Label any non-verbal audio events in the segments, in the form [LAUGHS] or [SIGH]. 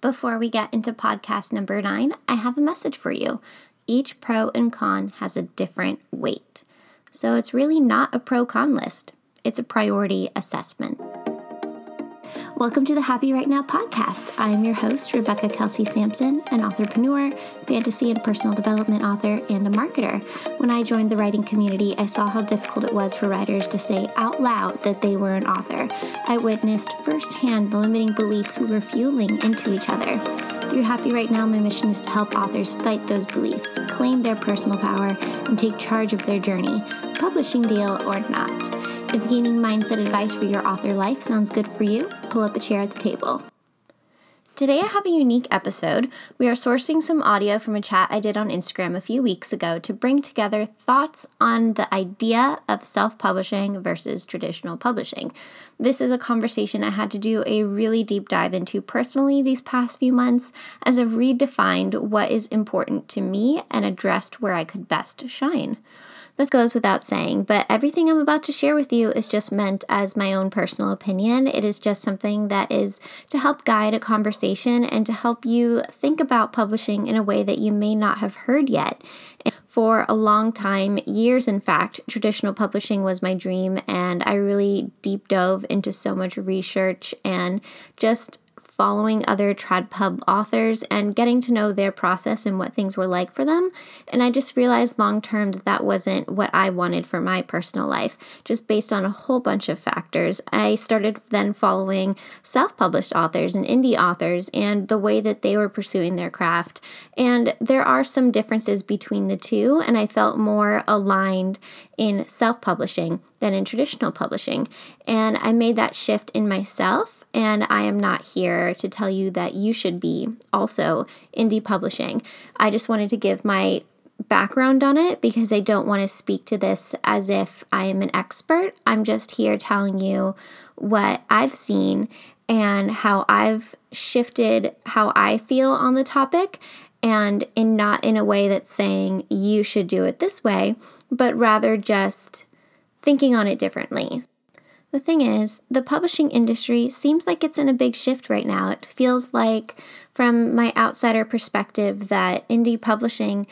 Before we get into podcast number nine, I have a message for you. Each pro and con has a different weight. So it's really not a pro con list, it's a priority assessment. Welcome to the Happy Right Now podcast. I am your host, Rebecca Kelsey Sampson, an entrepreneur, fantasy and personal development author, and a marketer. When I joined the writing community, I saw how difficult it was for writers to say out loud that they were an author. I witnessed firsthand the limiting beliefs we were fueling into each other. Through Happy Right Now, my mission is to help authors fight those beliefs, claim their personal power, and take charge of their journey, publishing deal or not. If gaining mindset advice for your author life sounds good for you, pull up a chair at the table. Today, I have a unique episode. We are sourcing some audio from a chat I did on Instagram a few weeks ago to bring together thoughts on the idea of self publishing versus traditional publishing. This is a conversation I had to do a really deep dive into personally these past few months as I've redefined what is important to me and addressed where I could best shine. That goes without saying, but everything I'm about to share with you is just meant as my own personal opinion. It is just something that is to help guide a conversation and to help you think about publishing in a way that you may not have heard yet. For a long time, years in fact, traditional publishing was my dream, and I really deep dove into so much research and just following other TradPub authors and getting to know their process and what things were like for them. And I just realized long term that that wasn't what I wanted for my personal life, just based on a whole bunch of factors. I started then following self published authors and indie authors and the way that they were pursuing their craft. And there are some differences between the two, and I felt more aligned in self publishing than in traditional publishing. And I made that shift in myself, and I am not here to tell you that you should be also indie publishing. I just wanted to give my background on it because I don't want to speak to this as if I am an expert. I'm just here telling you what I've seen and how I've shifted how I feel on the topic and in not in a way that's saying you should do it this way, but rather just thinking on it differently. The thing is, the publishing industry seems like it's in a big shift right now. It feels like, from my outsider perspective, that indie publishing,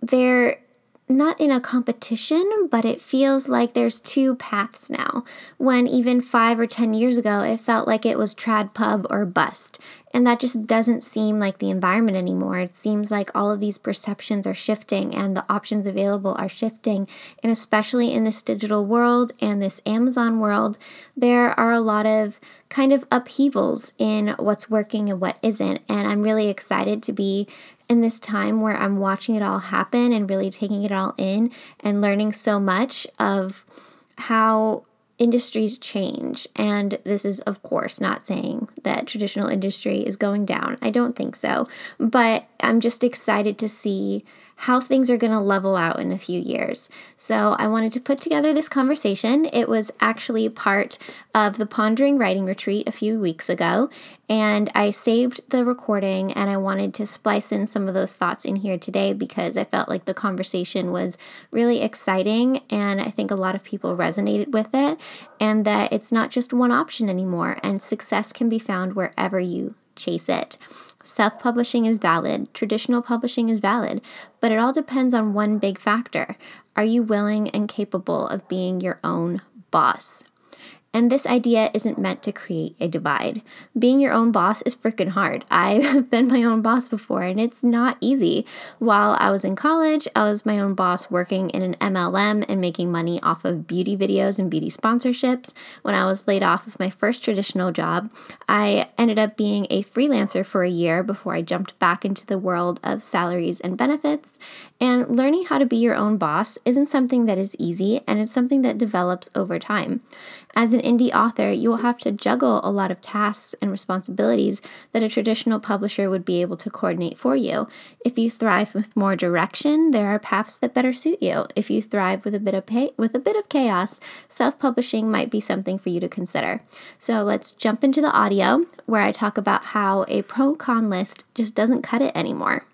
they're not in a competition, but it feels like there's two paths now. When even five or 10 years ago, it felt like it was trad pub or bust. And that just doesn't seem like the environment anymore. It seems like all of these perceptions are shifting and the options available are shifting. And especially in this digital world and this Amazon world, there are a lot of kind of upheavals in what's working and what isn't. And I'm really excited to be in this time where I'm watching it all happen and really taking it all in and learning so much of how industries change. And this is, of course, not saying that traditional industry is going down. I don't think so. But I'm just excited to see how things are going to level out in a few years. So I wanted to put together this conversation. It was actually part of the Pondering Writing Retreat a few weeks ago, and I saved the recording and I wanted to splice in some of those thoughts in here today because I felt like the conversation was really exciting and I think a lot of people resonated with it, and that it's not just one option anymore, and success can be found wherever you chase it. Self publishing is valid, traditional publishing is valid, but it all depends on one big factor. Are you willing and capable of being your own boss? And this idea isn't meant to create a divide. Being your own boss is freaking hard. I've [LAUGHS] been my own boss before and it's not easy. While I was in college, I was my own boss working in an MLM and making money off of beauty videos and beauty sponsorships. When I was laid off of my first traditional job, I ended up being a freelancer for a year before I jumped back into the world of salaries and benefits. And learning how to be your own boss isn't something that is easy and it's something that develops over time. As an indie author, you will have to juggle a lot of tasks and responsibilities that a traditional publisher would be able to coordinate for you. If you thrive with more direction, there are paths that better suit you. If you thrive with a bit of pay- with a bit of chaos, self-publishing might be something for you to consider. So, let's jump into the audio where I talk about how a pro con list just doesn't cut it anymore.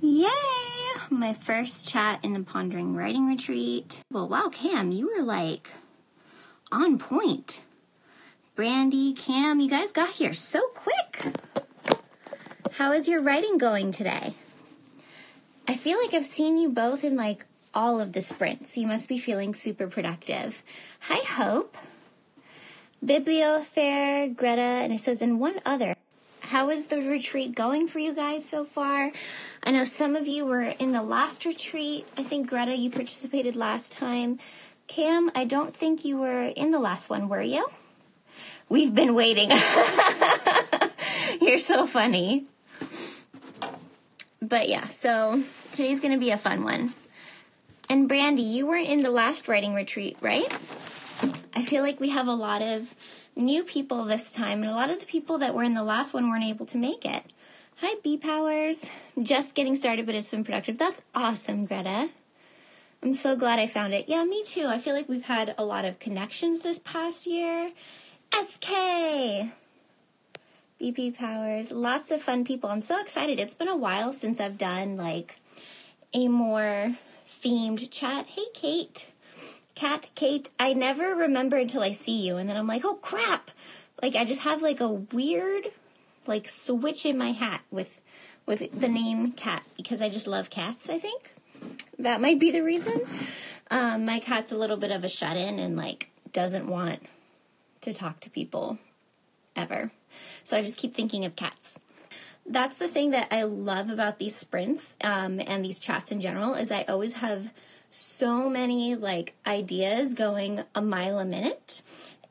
Yay! My first chat in the Pondering Writing Retreat. Well, wow, Cam, you were like on point. Brandy, Cam, you guys got here so quick. How is your writing going today? I feel like I've seen you both in like all of the sprints. You must be feeling super productive. Hi, Hope. Bibliofair, Greta, and it says, and one other. How is the retreat going for you guys so far? I know some of you were in the last retreat. I think, Greta, you participated last time. Cam, I don't think you were in the last one, were you? We've been waiting. [LAUGHS] You're so funny. But yeah, so today's going to be a fun one. And Brandy, you were in the last writing retreat, right? I feel like we have a lot of new people this time, and a lot of the people that were in the last one weren't able to make it. Hi, B Powers. Just getting started, but it's been productive. That's awesome, Greta. I'm so glad I found it. Yeah, me too. I feel like we've had a lot of connections this past year. SK! BP Powers. Lots of fun people. I'm so excited. It's been a while since I've done like a more themed chat. Hey, Kate. Cat, Kate. I never remember until I see you, and then I'm like, oh crap! Like I just have like a weird, like switch in my hat with with the name Cat because I just love cats. I think that might be the reason. Um, my cat's a little bit of a shut in and like doesn't want to talk to people ever. So I just keep thinking of cats. That's the thing that I love about these sprints um, and these chats in general is I always have so many like ideas going a mile a minute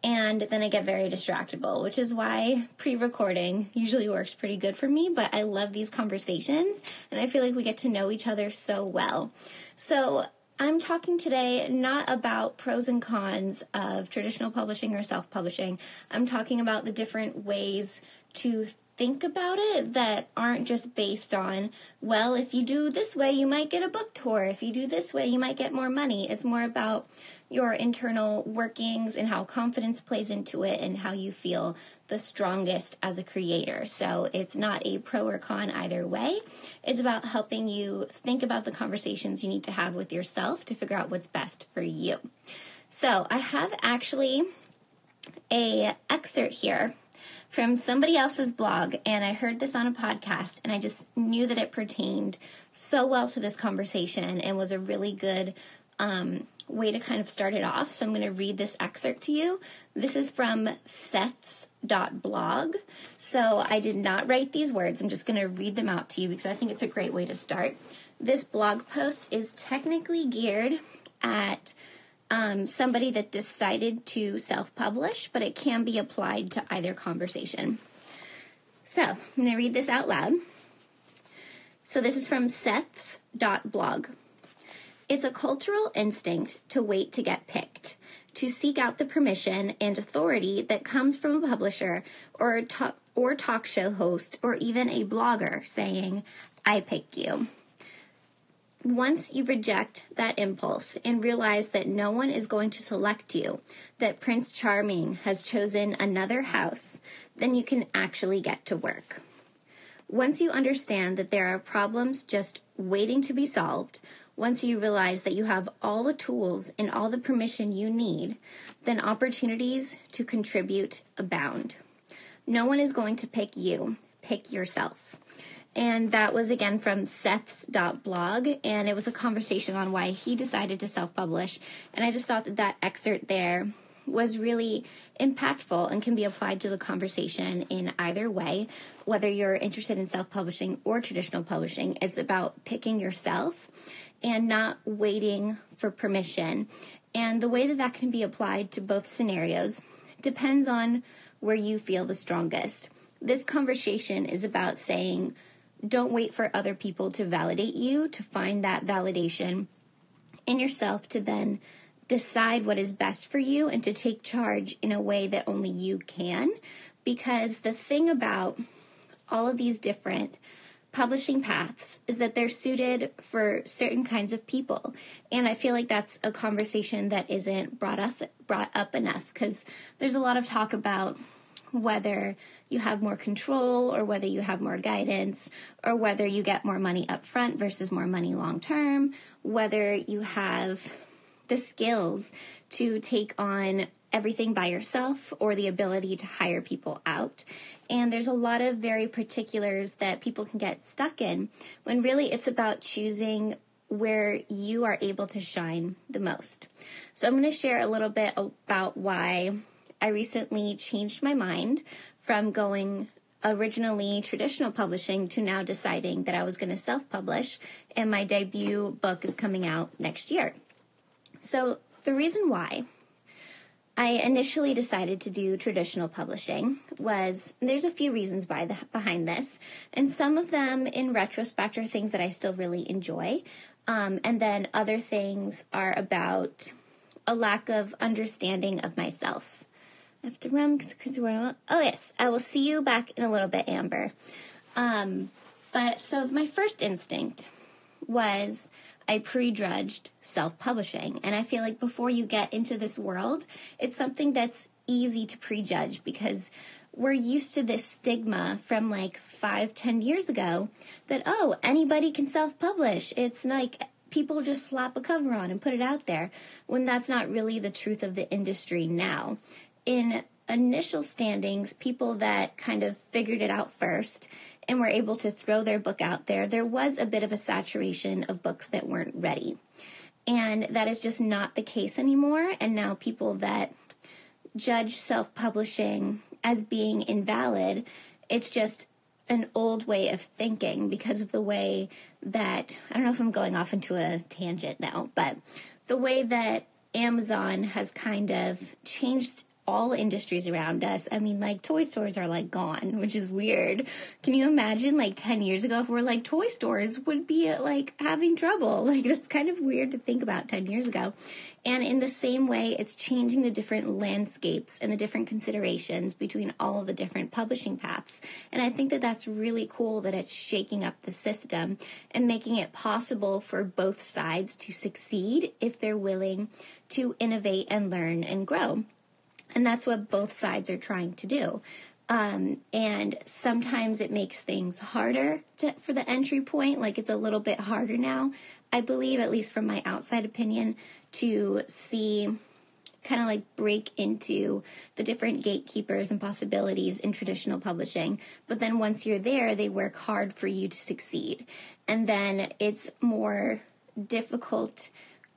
and then I get very distractible, which is why pre recording usually works pretty good for me. But I love these conversations and I feel like we get to know each other so well. So I'm talking today not about pros and cons of traditional publishing or self publishing. I'm talking about the different ways to think about it that aren't just based on, well, if you do this way, you might get a book tour. If you do this way, you might get more money. It's more about your internal workings and how confidence plays into it and how you feel the strongest as a creator. So it's not a pro or con either way. It's about helping you think about the conversations you need to have with yourself to figure out what's best for you. So I have actually a excerpt here from somebody else's blog and I heard this on a podcast and I just knew that it pertained so well to this conversation and was a really good um, way to kind of start it off. So I'm going to read this excerpt to you. This is from Seth's blog. So I did not write these words. I'm just going to read them out to you because I think it's a great way to start. This blog post is technically geared at um, somebody that decided to self publish, but it can be applied to either conversation. So I'm going to read this out loud. So this is from Seth's blog. It's a cultural instinct to wait to get picked, to seek out the permission and authority that comes from a publisher or a or talk show host or even a blogger saying, I pick you. Once you reject that impulse and realize that no one is going to select you, that Prince Charming has chosen another house, then you can actually get to work. Once you understand that there are problems just waiting to be solved, once you realize that you have all the tools and all the permission you need, then opportunities to contribute abound. No one is going to pick you, pick yourself. And that was again from Seth's blog, and it was a conversation on why he decided to self publish. And I just thought that that excerpt there was really impactful and can be applied to the conversation in either way, whether you're interested in self publishing or traditional publishing. It's about picking yourself and not waiting for permission. And the way that that can be applied to both scenarios depends on where you feel the strongest. This conversation is about saying, don't wait for other people to validate you, to find that validation in yourself, to then decide what is best for you and to take charge in a way that only you can. Because the thing about all of these different publishing paths is that they're suited for certain kinds of people and i feel like that's a conversation that isn't brought up brought up enough because there's a lot of talk about whether you have more control or whether you have more guidance or whether you get more money up front versus more money long term whether you have the skills to take on everything by yourself or the ability to hire people out. And there's a lot of very particulars that people can get stuck in when really it's about choosing where you are able to shine the most. So I'm going to share a little bit about why I recently changed my mind from going originally traditional publishing to now deciding that I was going to self publish, and my debut book is coming out next year. So, the reason why I initially decided to do traditional publishing was there's a few reasons by the, behind this, and some of them in retrospect are things that I still really enjoy, um, and then other things are about a lack of understanding of myself. To run because we're. Oh yes, I will see you back in a little bit, Amber. Um, but so my first instinct was I prejudged self publishing. And I feel like before you get into this world, it's something that's easy to prejudge because we're used to this stigma from like five, ten years ago that, oh, anybody can self publish. It's like people just slap a cover on and put it out there when that's not really the truth of the industry now. In initial standings, people that kind of figured it out first and were able to throw their book out there, there was a bit of a saturation of books that weren't ready. And that is just not the case anymore. And now people that judge self publishing as being invalid, it's just an old way of thinking because of the way that I don't know if I'm going off into a tangent now, but the way that Amazon has kind of changed all industries around us. I mean, like toy stores are like gone, which is weird. Can you imagine like 10 years ago if we're like toy stores would be like having trouble? [LAUGHS] Like that's kind of weird to think about 10 years ago. And in the same way, it's changing the different landscapes and the different considerations between all of the different publishing paths. And I think that that's really cool that it's shaking up the system and making it possible for both sides to succeed if they're willing to innovate and learn and grow. And that's what both sides are trying to do. Um, and sometimes it makes things harder to, for the entry point. Like it's a little bit harder now, I believe, at least from my outside opinion, to see kind of like break into the different gatekeepers and possibilities in traditional publishing. But then once you're there, they work hard for you to succeed. And then it's more difficult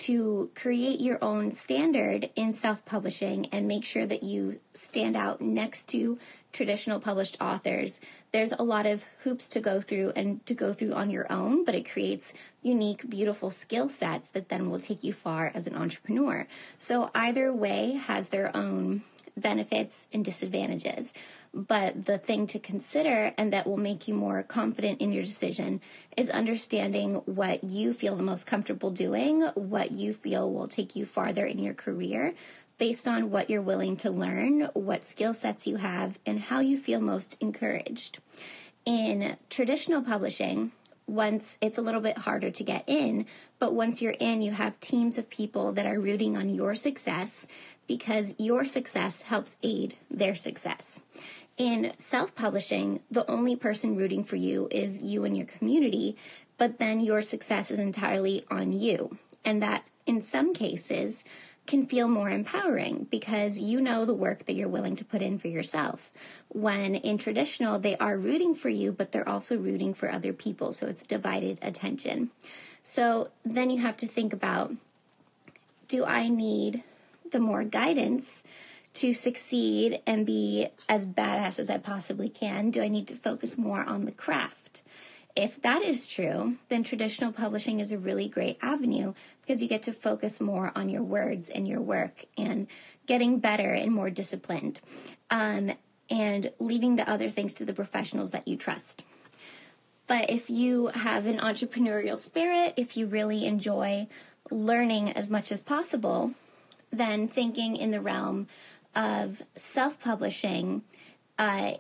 to create your own standard in self publishing and make sure that you stand out next to traditional published authors. There's a lot of hoops to go through and to go through on your own, but it creates unique, beautiful skill sets that then will take you far as an entrepreneur. So either way has their own benefits and disadvantages. But the thing to consider and that will make you more confident in your decision is understanding what you feel the most comfortable doing, what you feel will take you farther in your career based on what you're willing to learn, what skill sets you have, and how you feel most encouraged. In traditional publishing, once it's a little bit harder to get in, but once you're in, you have teams of people that are rooting on your success because your success helps aid their success. In self publishing, the only person rooting for you is you and your community, but then your success is entirely on you. And that, in some cases, can feel more empowering because you know the work that you're willing to put in for yourself. When in traditional, they are rooting for you, but they're also rooting for other people. So it's divided attention. So then you have to think about do I need the more guidance to succeed and be as badass as I possibly can? Do I need to focus more on the craft? If that is true, then traditional publishing is a really great avenue because you get to focus more on your words and your work and getting better and more disciplined um, and leaving the other things to the professionals that you trust. But if you have an entrepreneurial spirit, if you really enjoy learning as much as possible, then thinking in the realm of self publishing uh,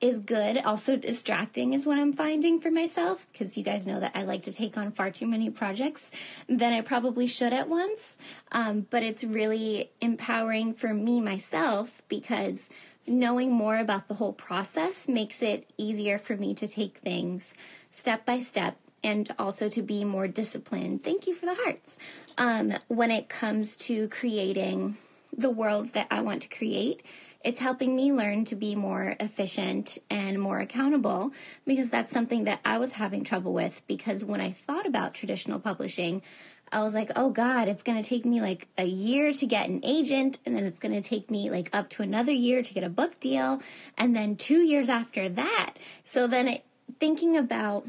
is good. Also, distracting is what I'm finding for myself because you guys know that I like to take on far too many projects than I probably should at once. Um, but it's really empowering for me myself because knowing more about the whole process makes it easier for me to take things step by step and also to be more disciplined. Thank you for the hearts. Um, when it comes to creating the worlds that I want to create. It's helping me learn to be more efficient and more accountable because that's something that I was having trouble with because when I thought about traditional publishing, I was like, oh God, it's going to take me like a year to get an agent, and then it's going to take me like up to another year to get a book deal, and then two years after that. So then it, thinking about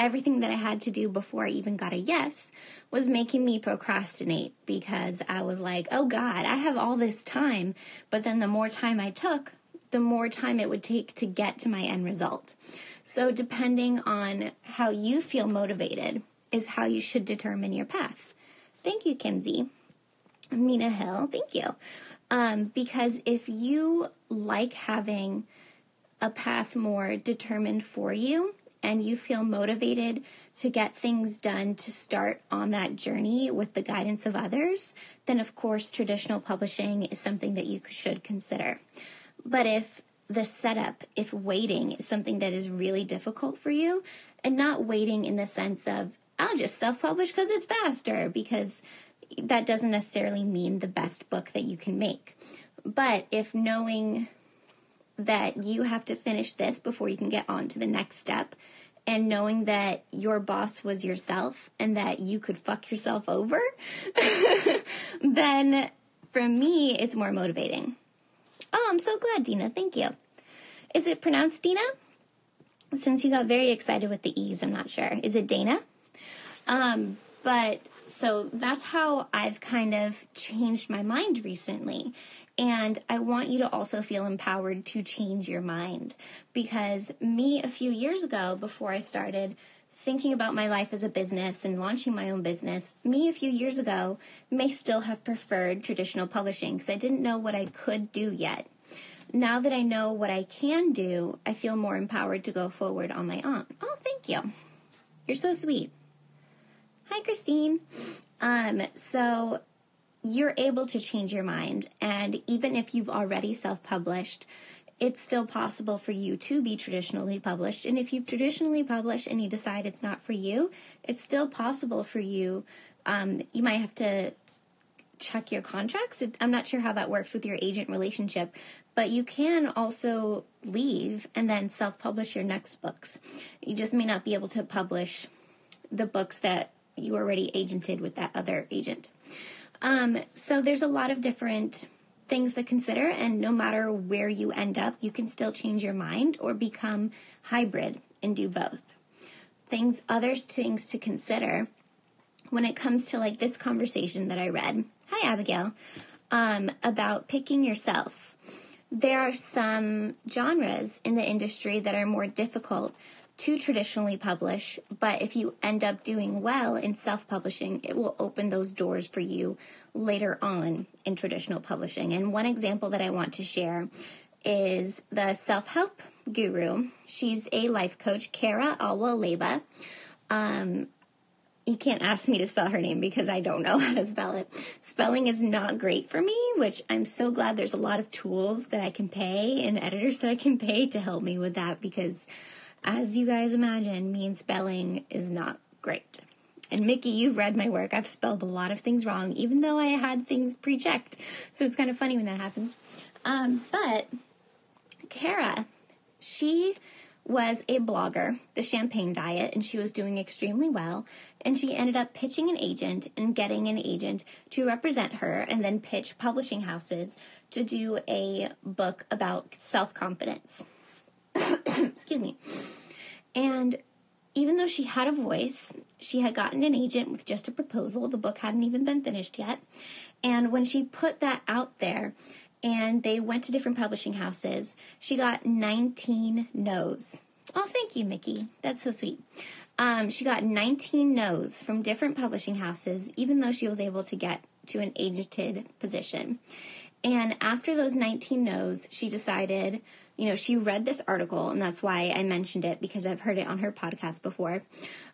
everything that I had to do before I even got a yes was making me procrastinate because I was like, oh God, I have all this time. But then the more time I took, the more time it would take to get to my end result. So, depending on how you feel motivated, is how you should determine your path. Thank you, Kimsey. Mina Hill, thank you. Um, because if you like having a path more determined for you and you feel motivated to get things done to start on that journey with the guidance of others, then of course traditional publishing is something that you should consider. But if the setup, if waiting is something that is really difficult for you, and not waiting in the sense of I'll just self publish because it's faster, because that doesn't necessarily mean the best book that you can make. But if knowing that you have to finish this before you can get on to the next step, and knowing that your boss was yourself and that you could fuck yourself over, [LAUGHS] then for me, it's more motivating. Oh, I'm so glad, Dina. Thank you. Is it pronounced Dina? Since you got very excited with the E's, I'm not sure. Is it Dana? Um, but so that's how I've kind of changed my mind recently. And I want you to also feel empowered to change your mind because me a few years ago, before I started thinking about my life as a business and launching my own business, me a few years ago may still have preferred traditional publishing because I didn't know what I could do yet. Now that I know what I can do, I feel more empowered to go forward on my own. Oh, thank you. You're so sweet. Hi, Christine. Um, so you're able to change your mind, and even if you've already self published, it's still possible for you to be traditionally published. And if you've traditionally published and you decide it's not for you, it's still possible for you. Um, you might have to check your contracts. I'm not sure how that works with your agent relationship, but you can also leave and then self publish your next books. You just may not be able to publish the books that you already agented with that other agent. Um, so there's a lot of different things to consider, and no matter where you end up, you can still change your mind or become hybrid and do both. Things, other things to consider when it comes to like this conversation that I read. Hi, Abigail. Um, about picking yourself. There are some genres in the industry that are more difficult to traditionally publish, but if you end up doing well in self publishing, it will open those doors for you later on in traditional publishing. And one example that I want to share is the self help guru. She's a life coach, Cara Alwill Leyba. Um, you can't ask me to spell her name because I don't know [LAUGHS] how to spell it. Spelling is not great for me, which I'm so glad there's a lot of tools that I can pay and editors that I can pay to help me with that because as you guys imagine, me and spelling is not great. And Mickey, you've read my work. I've spelled a lot of things wrong, even though I had things pre checked. So it's kind of funny when that happens. Um, but Cara, she was a blogger, The Champagne Diet, and she was doing extremely well. And she ended up pitching an agent and getting an agent to represent her and then pitch publishing houses to do a book about self confidence. [COUGHS] Excuse me. And even though she had a voice, she had gotten an agent with just a proposal. The book hadn't even been finished yet. And when she put that out there and they went to different publishing houses, she got 19 no's. Oh, thank you, Mickey. That's so sweet. Um, she got 19 no's from different publishing houses, even though she was able to get to an agented position. And after those 19 no's, she decided you know, she read this article, and that's why I mentioned it because I've heard it on her podcast before.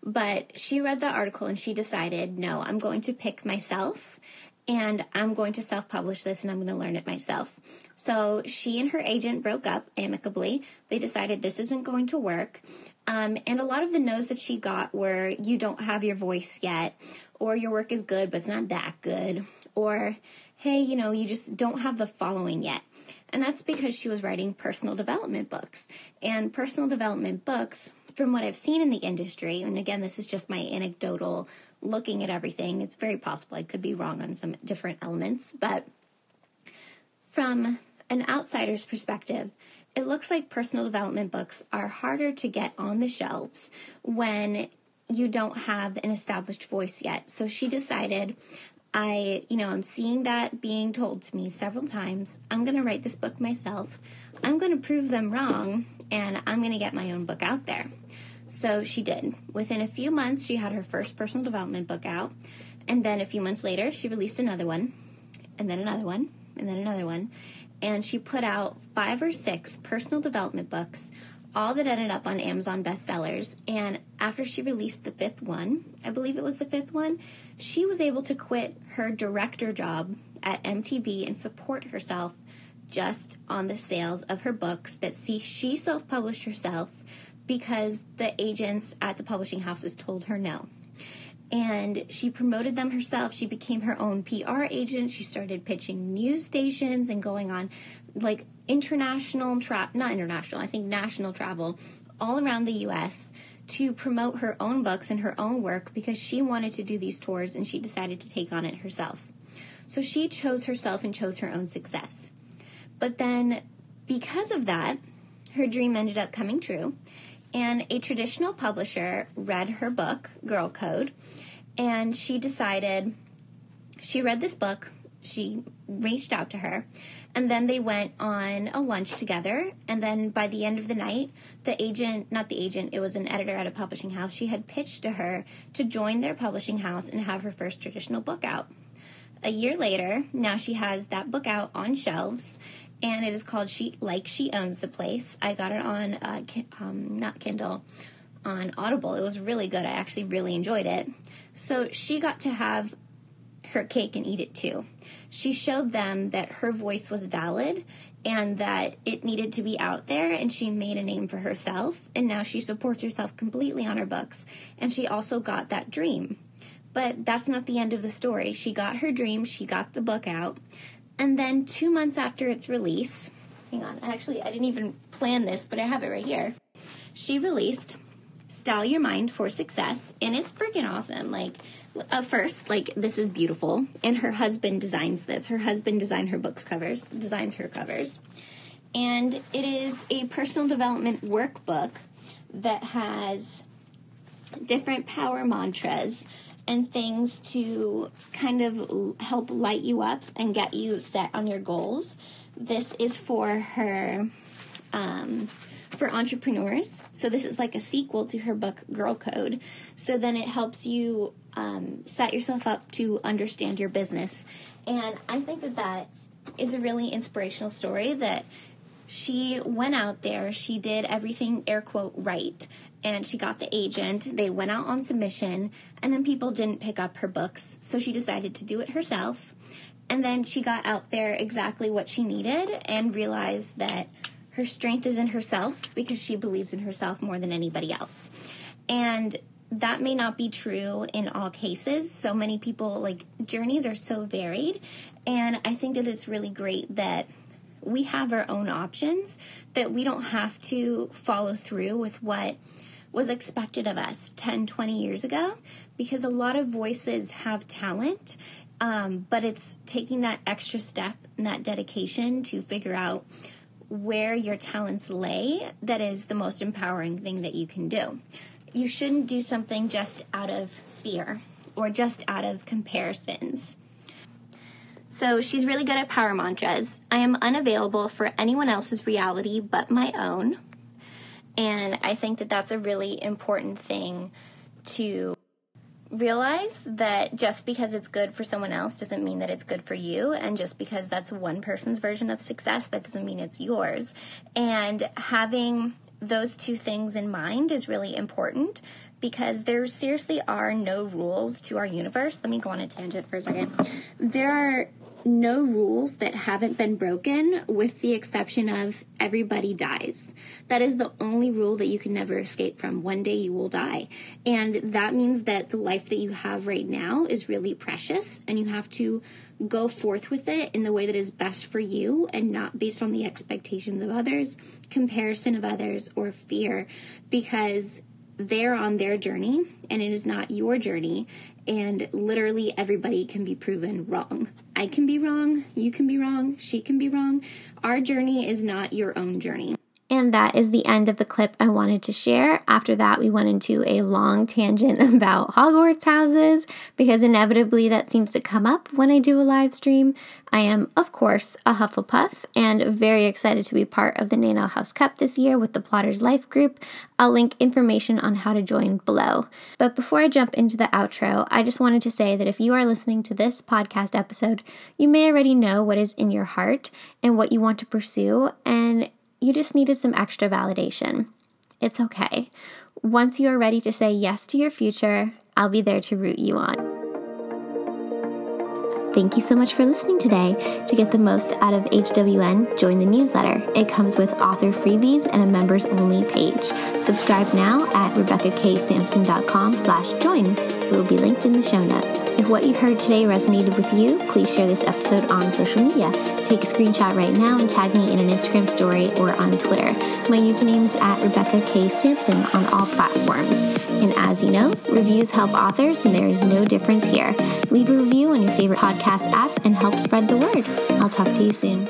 But she read the article and she decided, no, I'm going to pick myself and I'm going to self publish this and I'm going to learn it myself. So she and her agent broke up amicably. They decided this isn't going to work. Um, and a lot of the no's that she got were you don't have your voice yet, or your work is good, but it's not that good, or hey, you know, you just don't have the following yet. And that's because she was writing personal development books. And personal development books, from what I've seen in the industry, and again, this is just my anecdotal looking at everything, it's very possible I could be wrong on some different elements, but from an outsider's perspective, it looks like personal development books are harder to get on the shelves when you don't have an established voice yet. So she decided, I, you know, I'm seeing that being told to me several times. I'm going to write this book myself. I'm going to prove them wrong and I'm going to get my own book out there. So she did. Within a few months, she had her first personal development book out. And then a few months later, she released another one, and then another one, and then another one. And she put out five or six personal development books, all that ended up on Amazon bestsellers. And after she released the fifth one, I believe it was the fifth one, she was able to quit her director job at MTV and support herself just on the sales of her books that see she self-published herself because the agents at the publishing houses told her no. And she promoted them herself. She became her own PR agent. She started pitching news stations and going on like international tra- not international, I think national travel all around the US to promote her own books and her own work because she wanted to do these tours and she decided to take on it herself. So she chose herself and chose her own success. But then because of that, her dream ended up coming true and a traditional publisher read her book, Girl Code, and she decided she read this book. She reached out to her, and then they went on a lunch together. And then by the end of the night, the agent, not the agent, it was an editor at a publishing house, she had pitched to her to join their publishing house and have her first traditional book out. A year later, now she has that book out on shelves and it is called She Like She Owns the Place. I got it on uh, um, not Kindle, on Audible. It was really good. I actually really enjoyed it. So she got to have her cake and eat it too. She showed them that her voice was valid and that it needed to be out there and she made a name for herself and now she supports herself completely on her books and she also got that dream. But that's not the end of the story. She got her dream, she got the book out. And then two months after its release, hang on, I actually, I didn't even plan this, but I have it right here. She released Style Your Mind for Success, and it's freaking awesome. Like, uh, first, like, this is beautiful, and her husband designs this. Her husband designed her books covers, designs her covers. And it is a personal development workbook that has different power mantras and things to kind of help light you up and get you set on your goals. This is for her, um, for entrepreneurs. So this is like a sequel to her book Girl Code. So then it helps you um, set yourself up to understand your business. And I think that that is a really inspirational story that she went out there, she did everything air quote right and she got the agent. They went out on submission, and then people didn't pick up her books, so she decided to do it herself. And then she got out there exactly what she needed and realized that her strength is in herself because she believes in herself more than anybody else. And that may not be true in all cases. So many people, like, journeys are so varied. And I think that it's really great that we have our own options, that we don't have to follow through with what was expected of us 10, 20 years ago because a lot of voices have talent, um, but it's taking that extra step and that dedication to figure out where your talents lay that is the most empowering thing that you can do. You shouldn't do something just out of fear or just out of comparisons. So she's really good at power mantras. I am unavailable for anyone else's reality but my own. And I think that that's a really important thing to realize that just because it's good for someone else doesn't mean that it's good for you. And just because that's one person's version of success, that doesn't mean it's yours. And having those two things in mind is really important because there seriously are no rules to our universe. Let me go on a tangent for a second. There are no rules that haven't been broken, with the exception of everybody dies. That is the only rule that you can never escape from. One day you will die. And that means that the life that you have right now is really precious, and you have to go forth with it in the way that is best for you and not based on the expectations of others, comparison of others, or fear, because they're on their journey and it is not your journey. And literally everybody can be proven wrong. I can be wrong, you can be wrong, she can be wrong. Our journey is not your own journey. And that is the end of the clip I wanted to share. After that, we went into a long tangent [LAUGHS] about Hogwarts houses because inevitably that seems to come up when I do a live stream. I am, of course, a Hufflepuff and very excited to be part of the Nano House Cup this year with the Plotters Life Group. I'll link information on how to join below. But before I jump into the outro, I just wanted to say that if you are listening to this podcast episode, you may already know what is in your heart and what you want to pursue. And you just needed some extra validation. It's okay. Once you are ready to say yes to your future, I'll be there to root you on. Thank you so much for listening today. To get the most out of HWN, join the newsletter. It comes with author freebies and a members only page. Subscribe now at RebeccaKSampson.com slash join. It will be linked in the show notes. If what you heard today resonated with you, please share this episode on social media. Take a screenshot right now and tag me in an Instagram story or on Twitter. My username is at Rebecca K. Sampson on all platforms. And as you know, reviews help authors, and there is no difference here. Leave a review on your favorite podcast app and help spread the word. I'll talk to you soon.